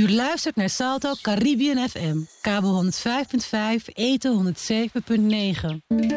U luistert naar Salto Caribbean FM. Kabel 105.5, eten 107.9.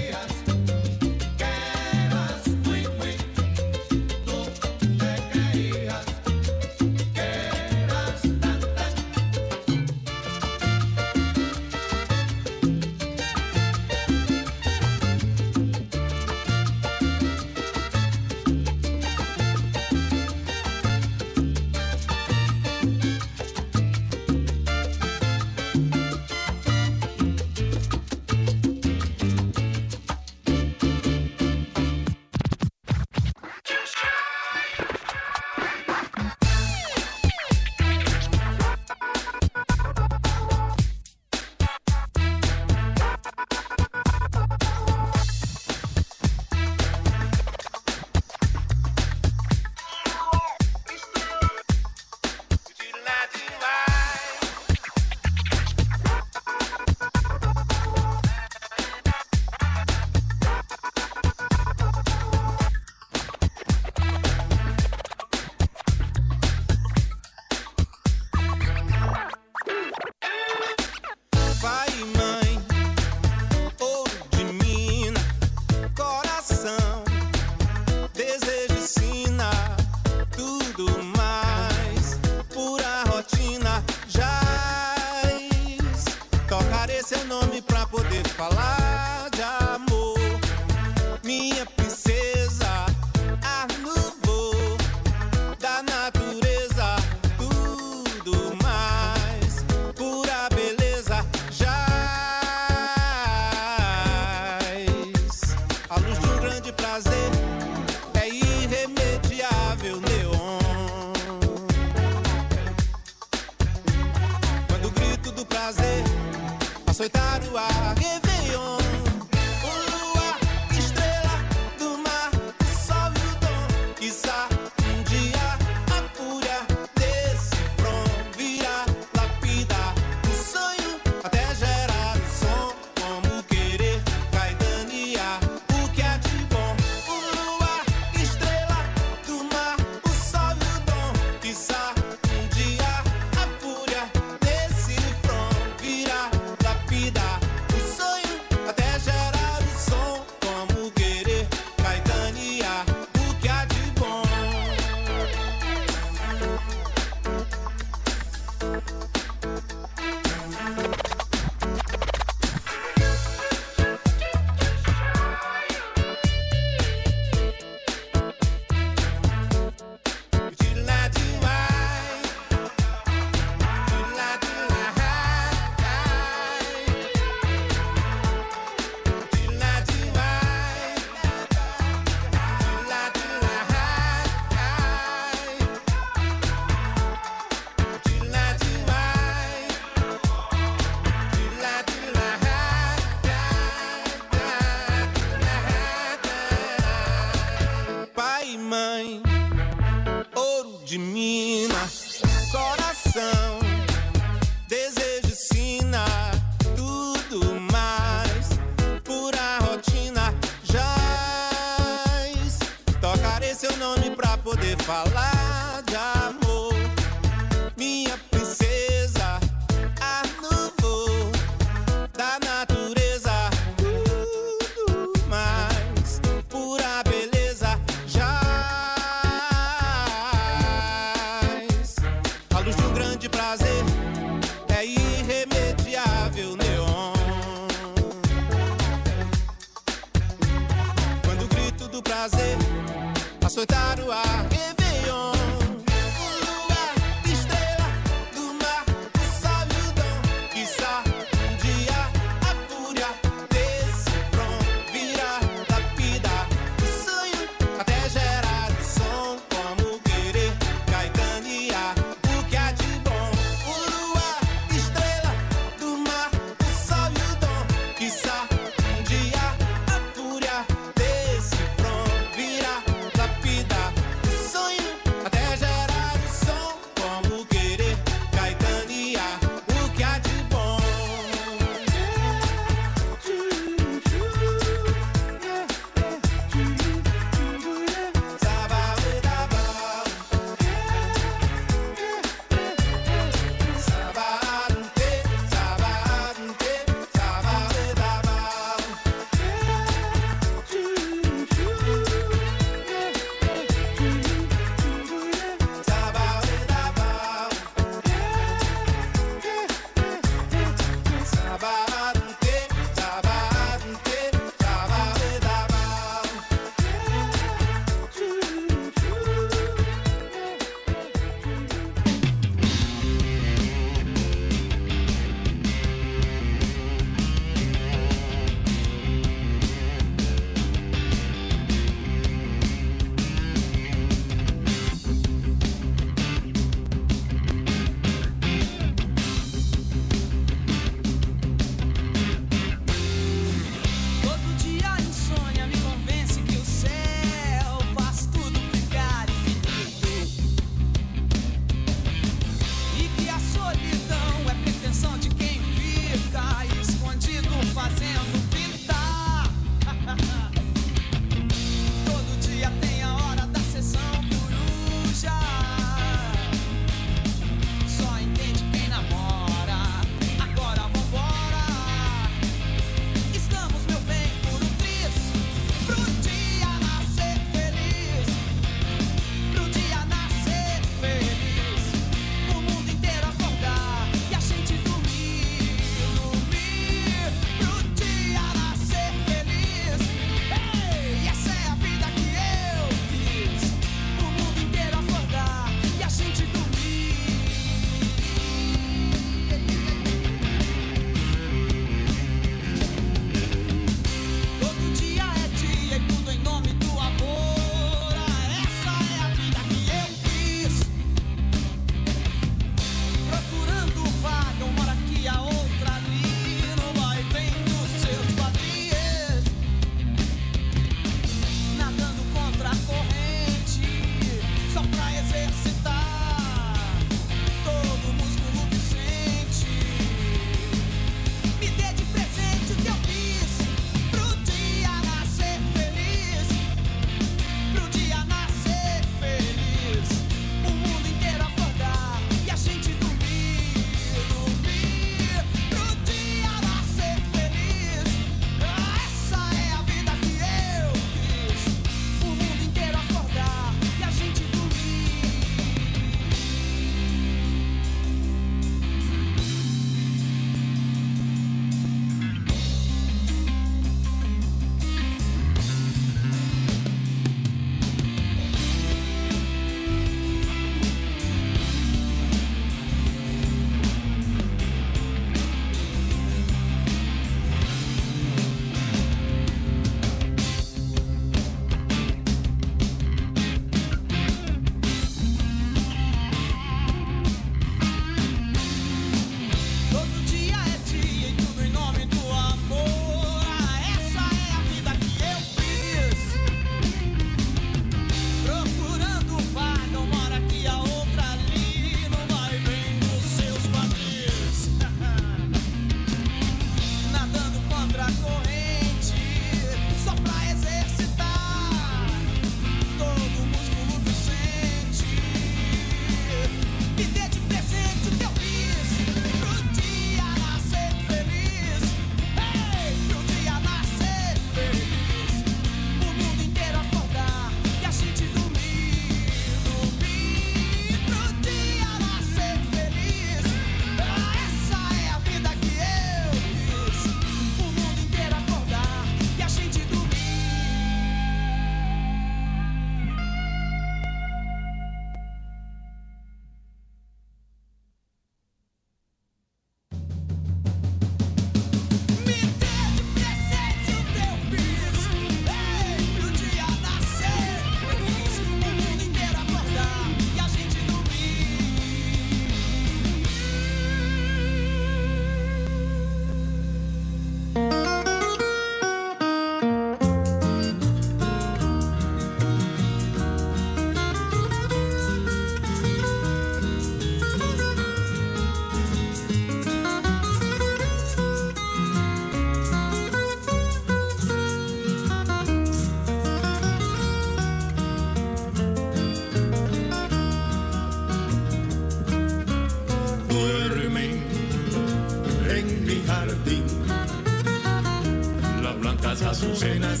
azucenas,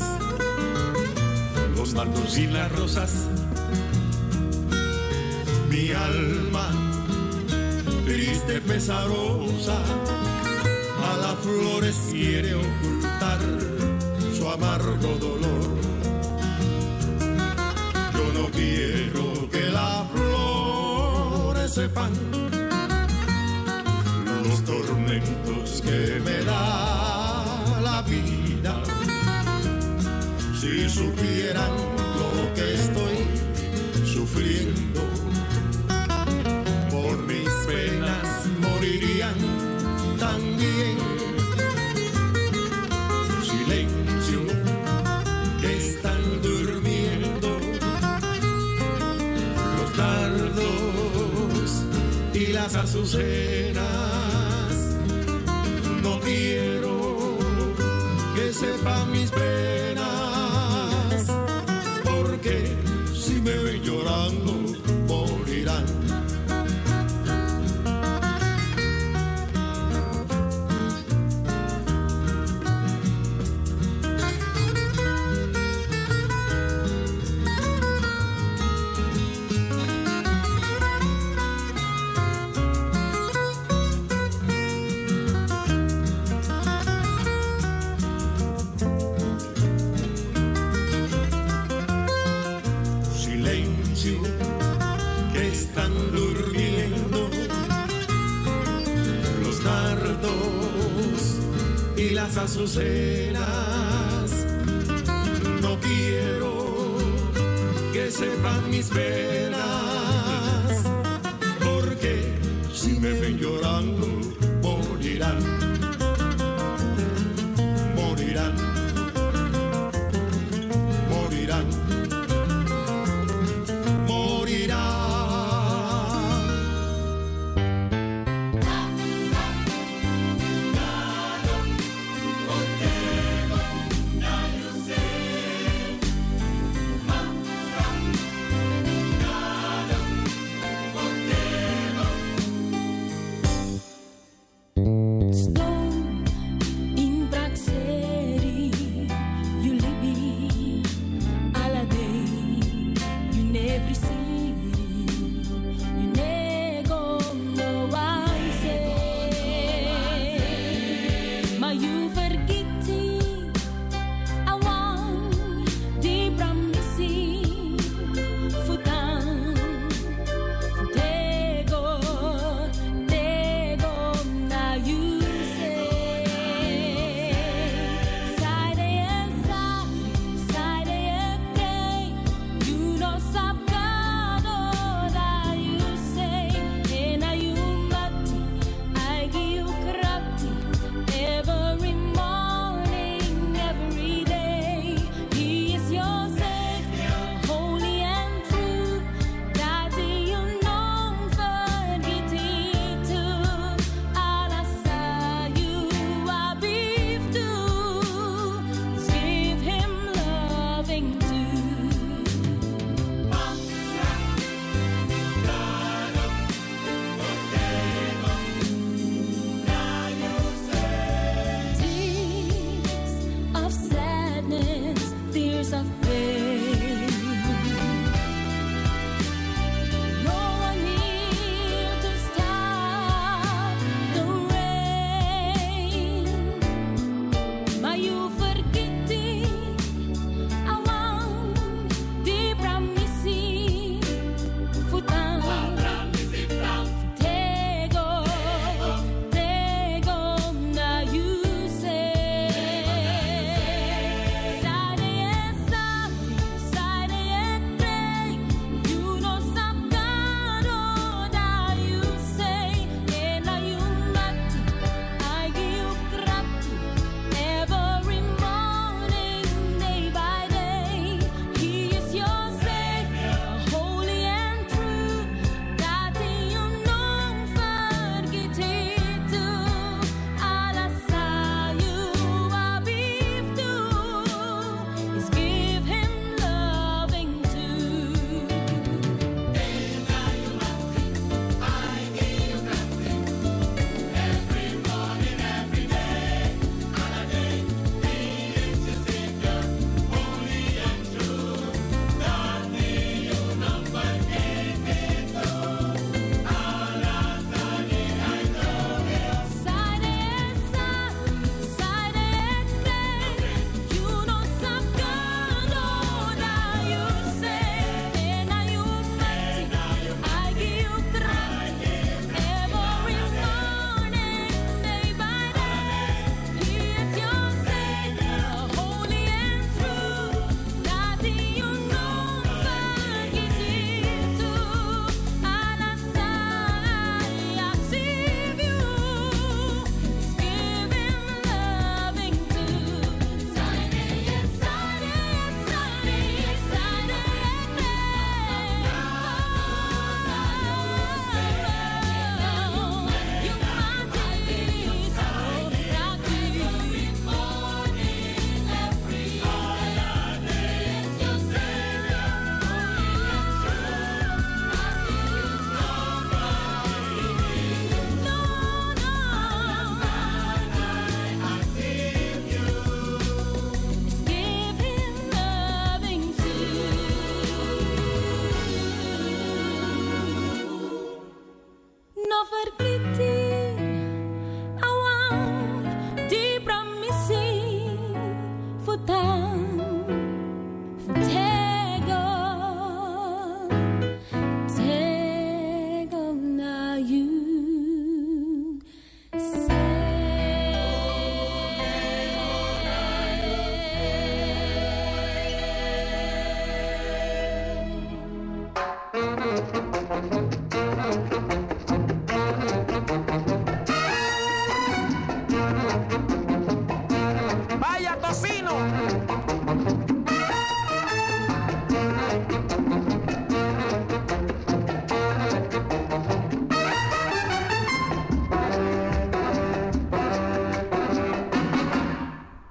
los nardos y las rosas. Mi alma, triste, pesarosa, a las flores quiere ocultar su amargo dolor. Yo no quiero que las flores sepan los tormentos que me da supieran lo que estoy sufriendo, por mis penas morirían también. Silencio, están durmiendo los dardos y las azucenas. No quiero que sepan mis las azucenas. No quiero que sepan mis penas,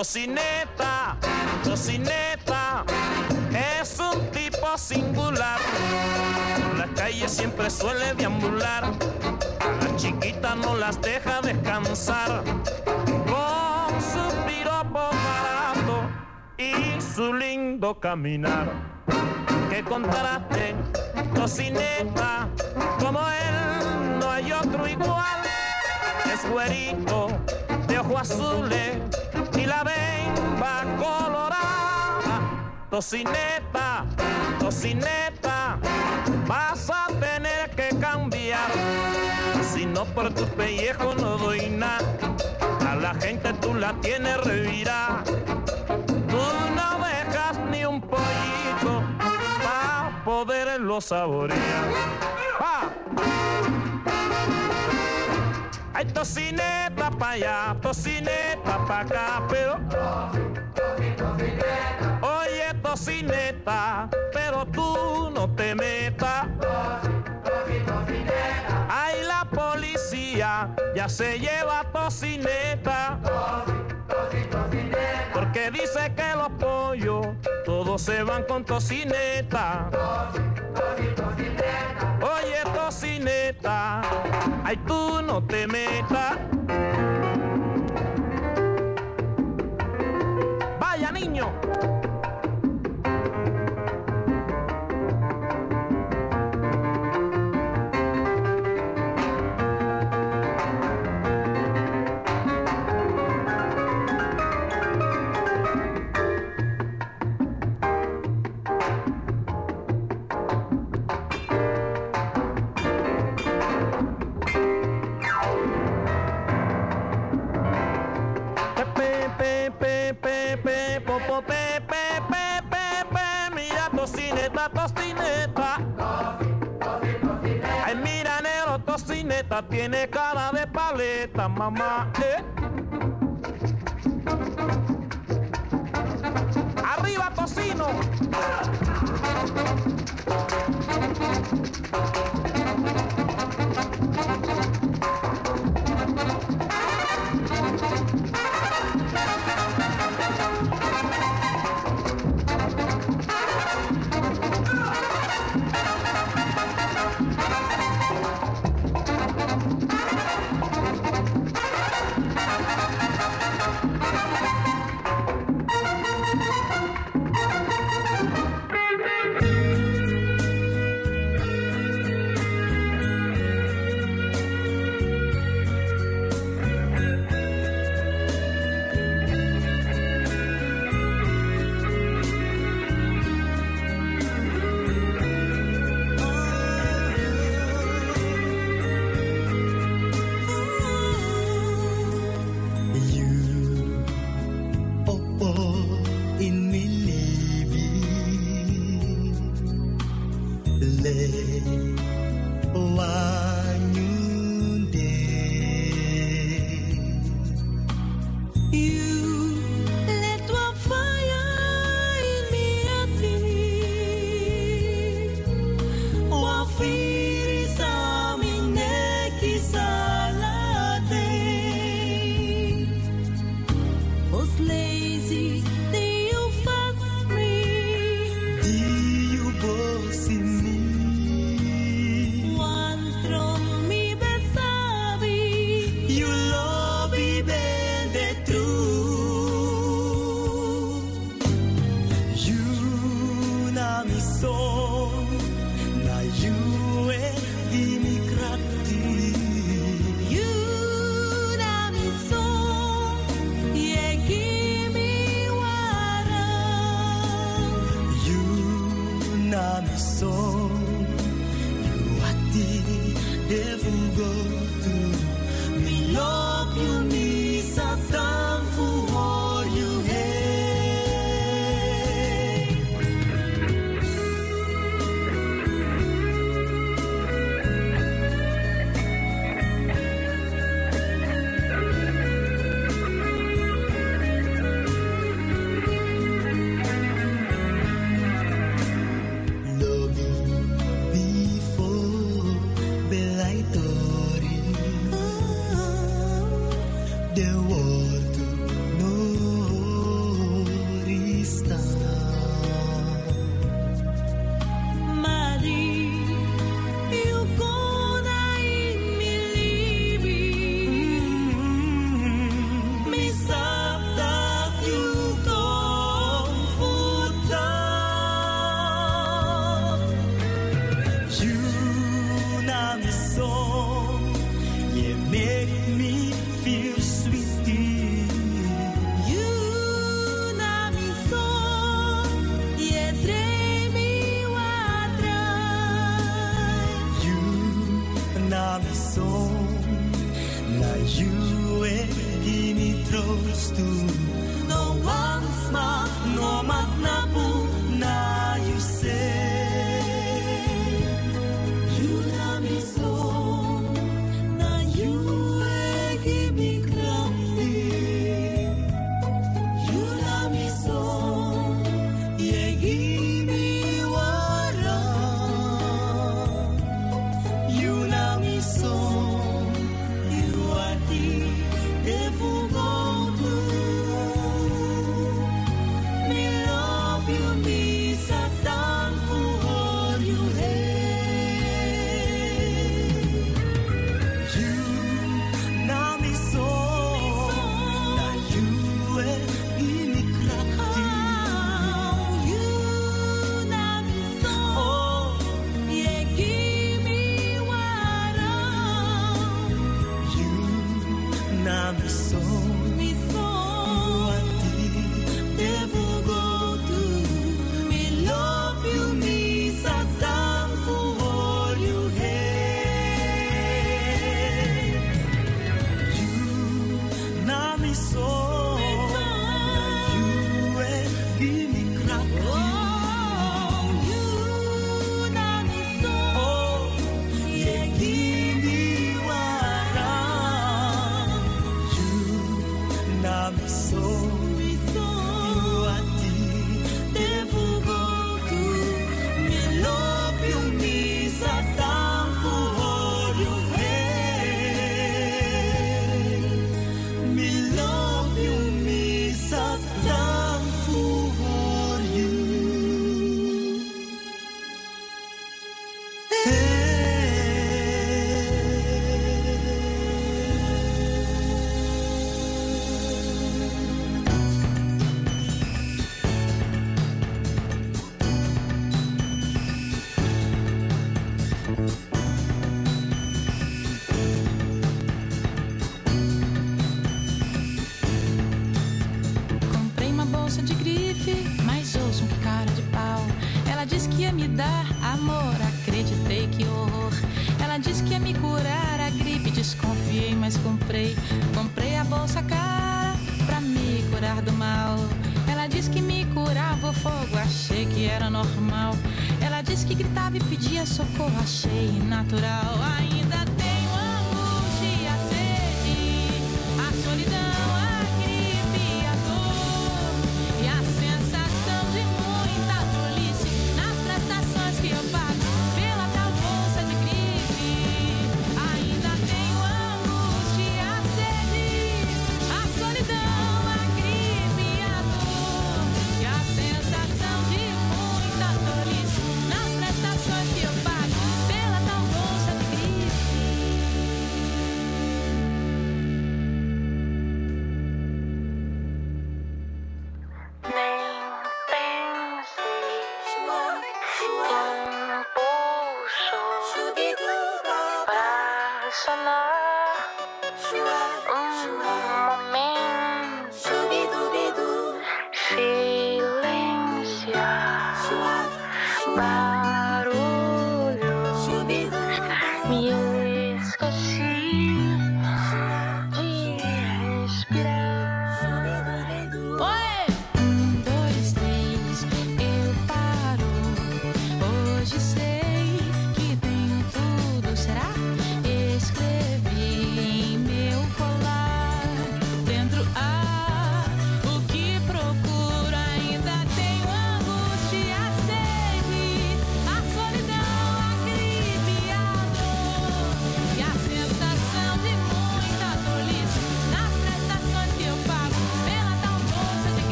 Tocineta, tocineta, es un tipo singular. Por la calle siempre suele deambular. A las chiquitas no las deja descansar. Con su piropo barato y su lindo caminar. Que contraste, tocineta, como él no hay otro igual. Es güerito, de ojos azules y la bemba colorada. Tocineta, tocineta, vas a tener que cambiar. Si no por tus pellejos no doy nada, a la gente tú la tienes revirada. Tú no dejas ni un pollito para poderlo saborear. ¡Pa! Hay tocineta pa' allá, tocineta pa' acá, pero... Oye, tocineta, pero tú no te metas. Ay, la policía ya se lleva tocineta. Porque dice que los pollos todos se van con tocineta. Oye, tocineta, ay, tú no te metas. pepe, popo, pepe, pepe, pepe, mira tocineta, tocineta. Ay, mira negro, tocineta, tiene cara de paleta, mamá. ¿eh? Arriba, tocino.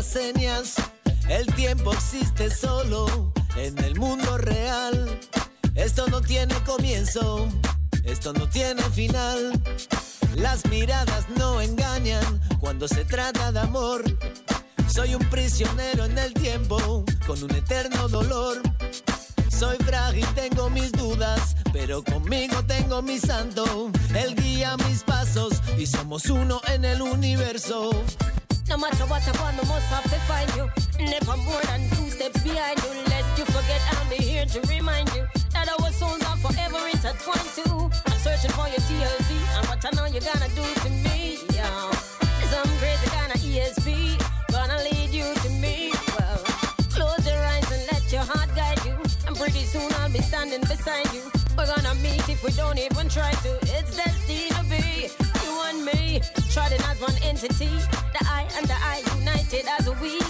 Las señas. El tiempo existe solo en el mundo real. Esto no tiene comienzo, esto no tiene final. Las miradas no engañan cuando se trata de amor. Soy un prisionero en el tiempo, con un eterno dolor. Soy frágil, tengo mis dudas, pero conmigo tengo mi santo. Él guía mis pasos y somos uno en el universo. I want, I must have to find you. Never more than two steps behind you. Lest you forget, I'll be here to remind you that our souls are forever intertwined too. I'm searching for your TLC and what I know you're gonna do to me. Yeah. Some crazy kind of ESP gonna lead you to me. Well, close your eyes and let your heart guide you. And pretty soon I'll be standing beside you. We're gonna meet if we don't even try to. It's destined to be you and me, trodden as one entity. The I and the I we.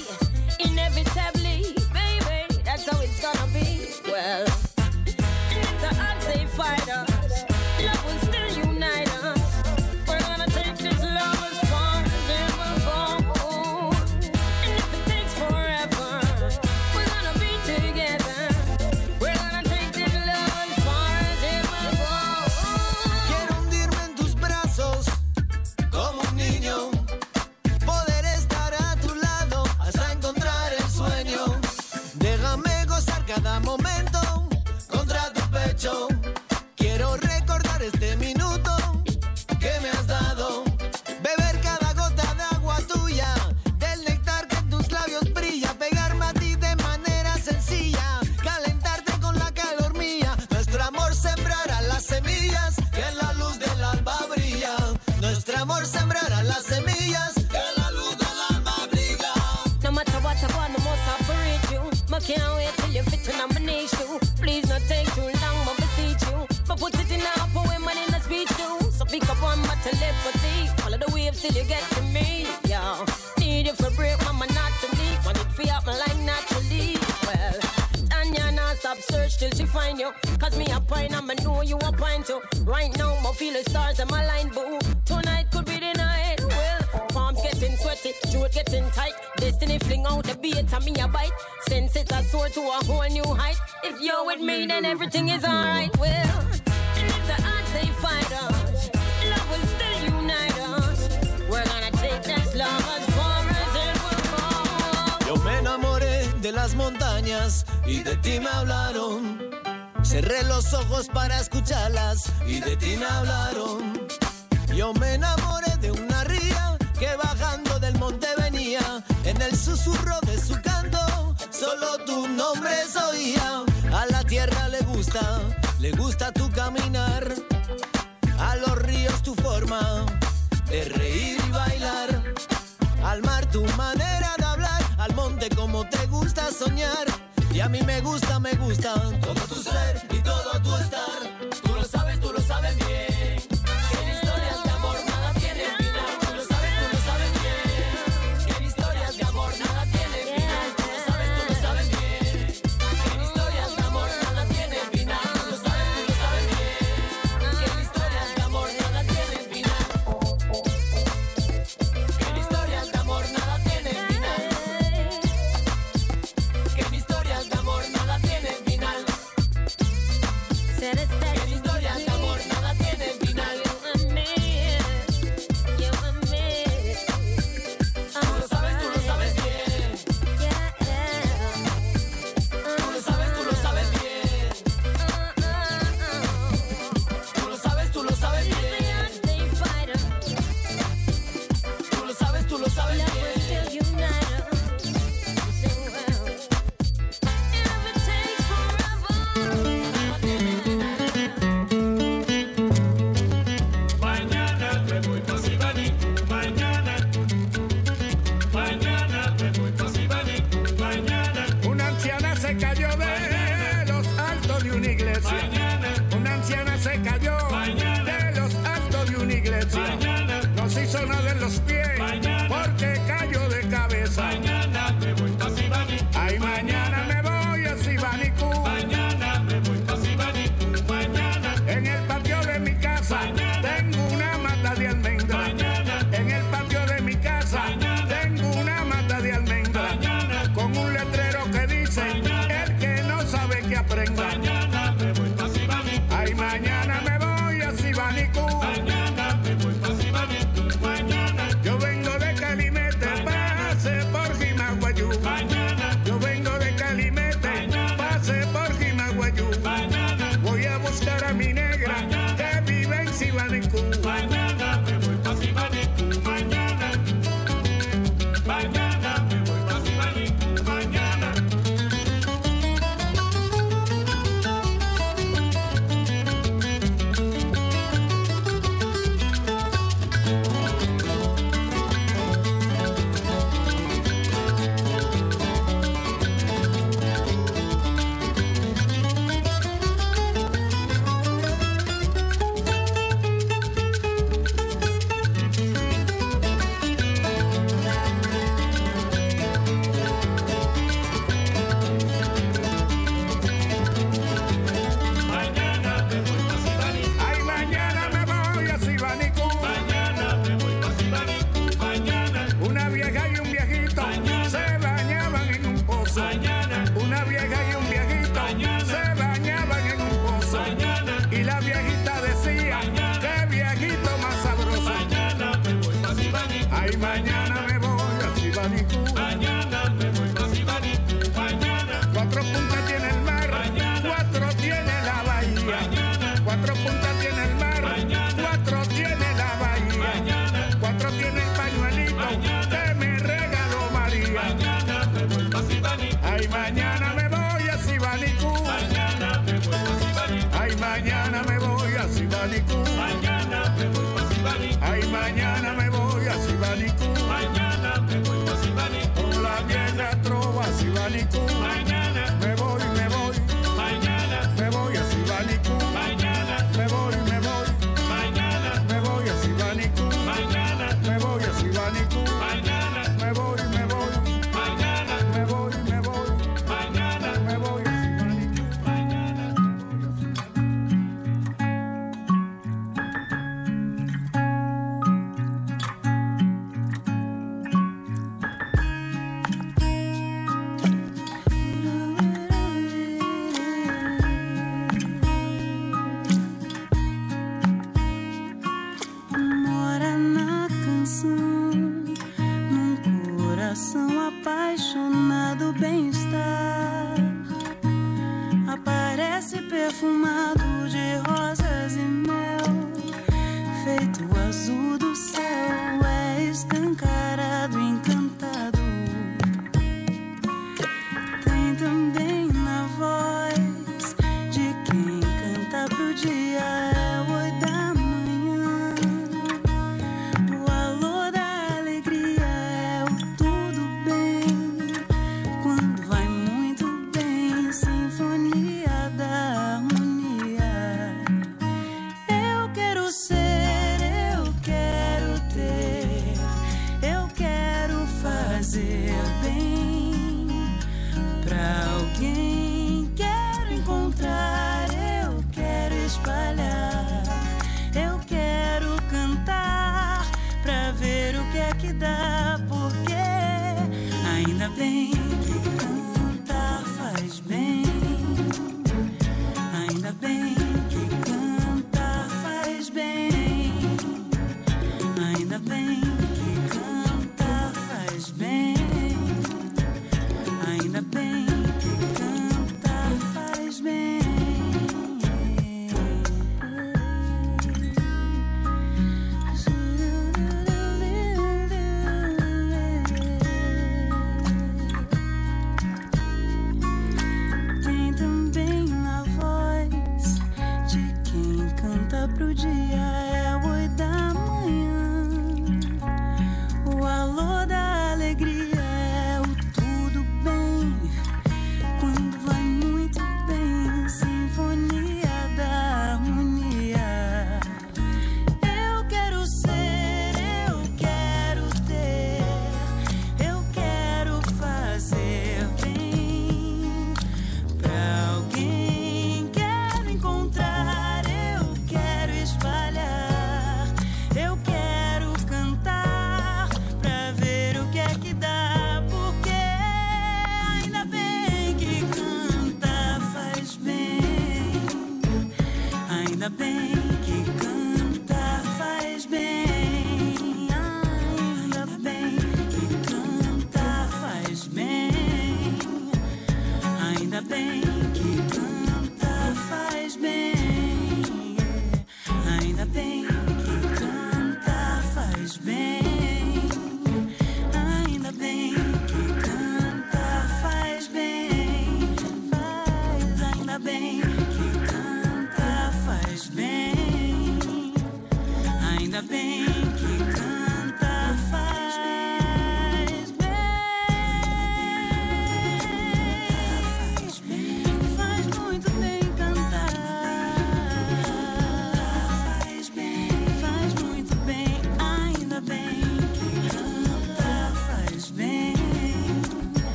Throat getting tight. Destiny fling out the bait and me a bite. Sense it a soar to a whole new height. If you're with me, then everything is alright. Well, the odds they fight us, love will still unite us. We're gonna take this love as far as it will go. Yo me enamoré de las montañas y de ti me hablaron. Cerré los ojos para escucharlas y de ti me hablaron. Yo me enamoré En el susurro de su canto, solo tu nombre se oía. A la tierra le gusta, le gusta tu caminar. A los ríos tu forma de reír y bailar. Al mar tu manera de hablar, al monte como te gusta soñar. Y a mí me gusta, me gusta todo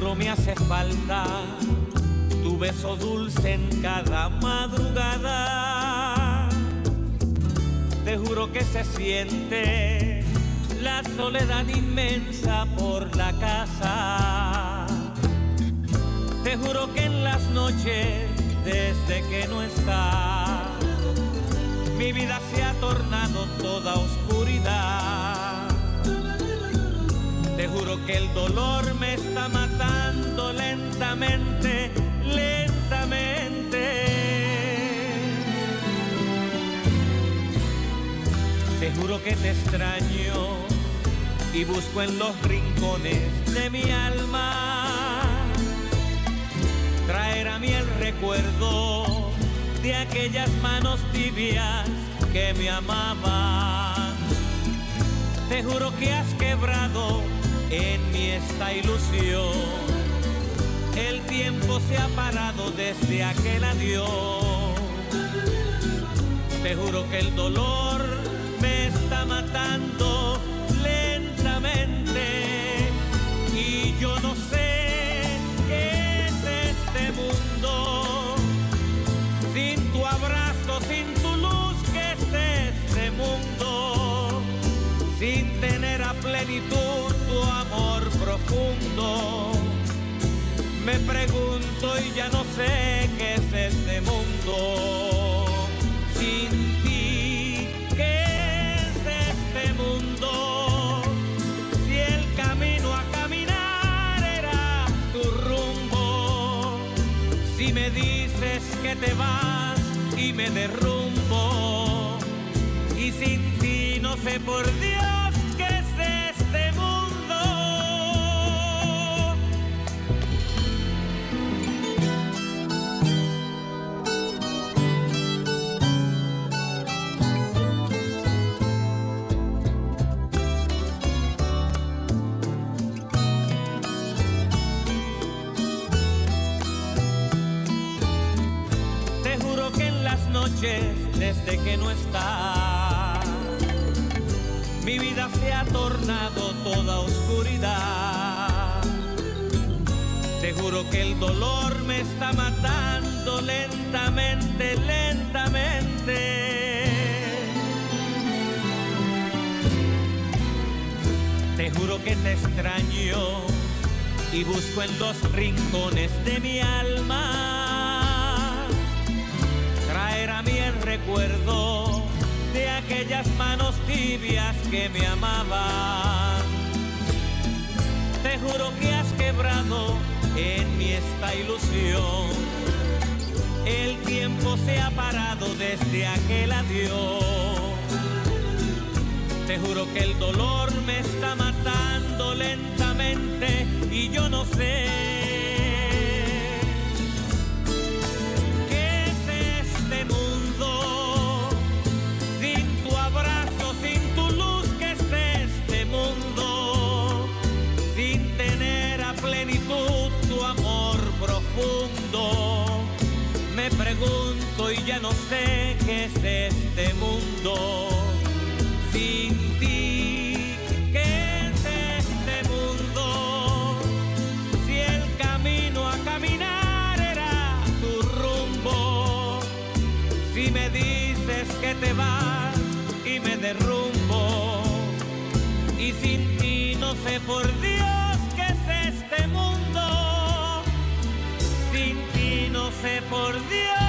Me hace falta tu beso dulce en cada madrugada. Te juro que se siente la soledad inmensa por la casa. Te juro que en las noches, desde que no estás, mi vida se ha tornado toda oscuridad. Te juro que el dolor me está matando lentamente, lentamente. Te juro que te extraño y busco en los rincones de mi alma traer a mí el recuerdo de aquellas manos tibias que me amaban. Te juro que has quebrado en mí esta ilusión. El tiempo se ha parado desde aquel adiós. Te juro que el dolor me está matando lentamente y yo no sé Me pregunto y ya no sé qué es este mundo sin ti. ¿Qué es este mundo? Si el camino a caminar era tu rumbo, si me dices que te vas y me derrumbo, y sin ti no sé por Dios juro que el dolor me está matando lentamente, lentamente. Te juro que te extraño y busco en los rincones de mi alma traer a mí el recuerdo de aquellas manos tibias que me amaban. Te juro que has quebrado en mí esta ilusión. El tiempo se ha parado desde aquel adiós. Te juro que el dolor me está matando lentamente y yo no sé dejes este mundo sin ti. ¿Qué es este mundo? Si el camino a caminar era tu rumbo, si me dices que te vas y me derrumbo, y sin ti no sé por Dios qué es este mundo, sin ti no sé por Dios.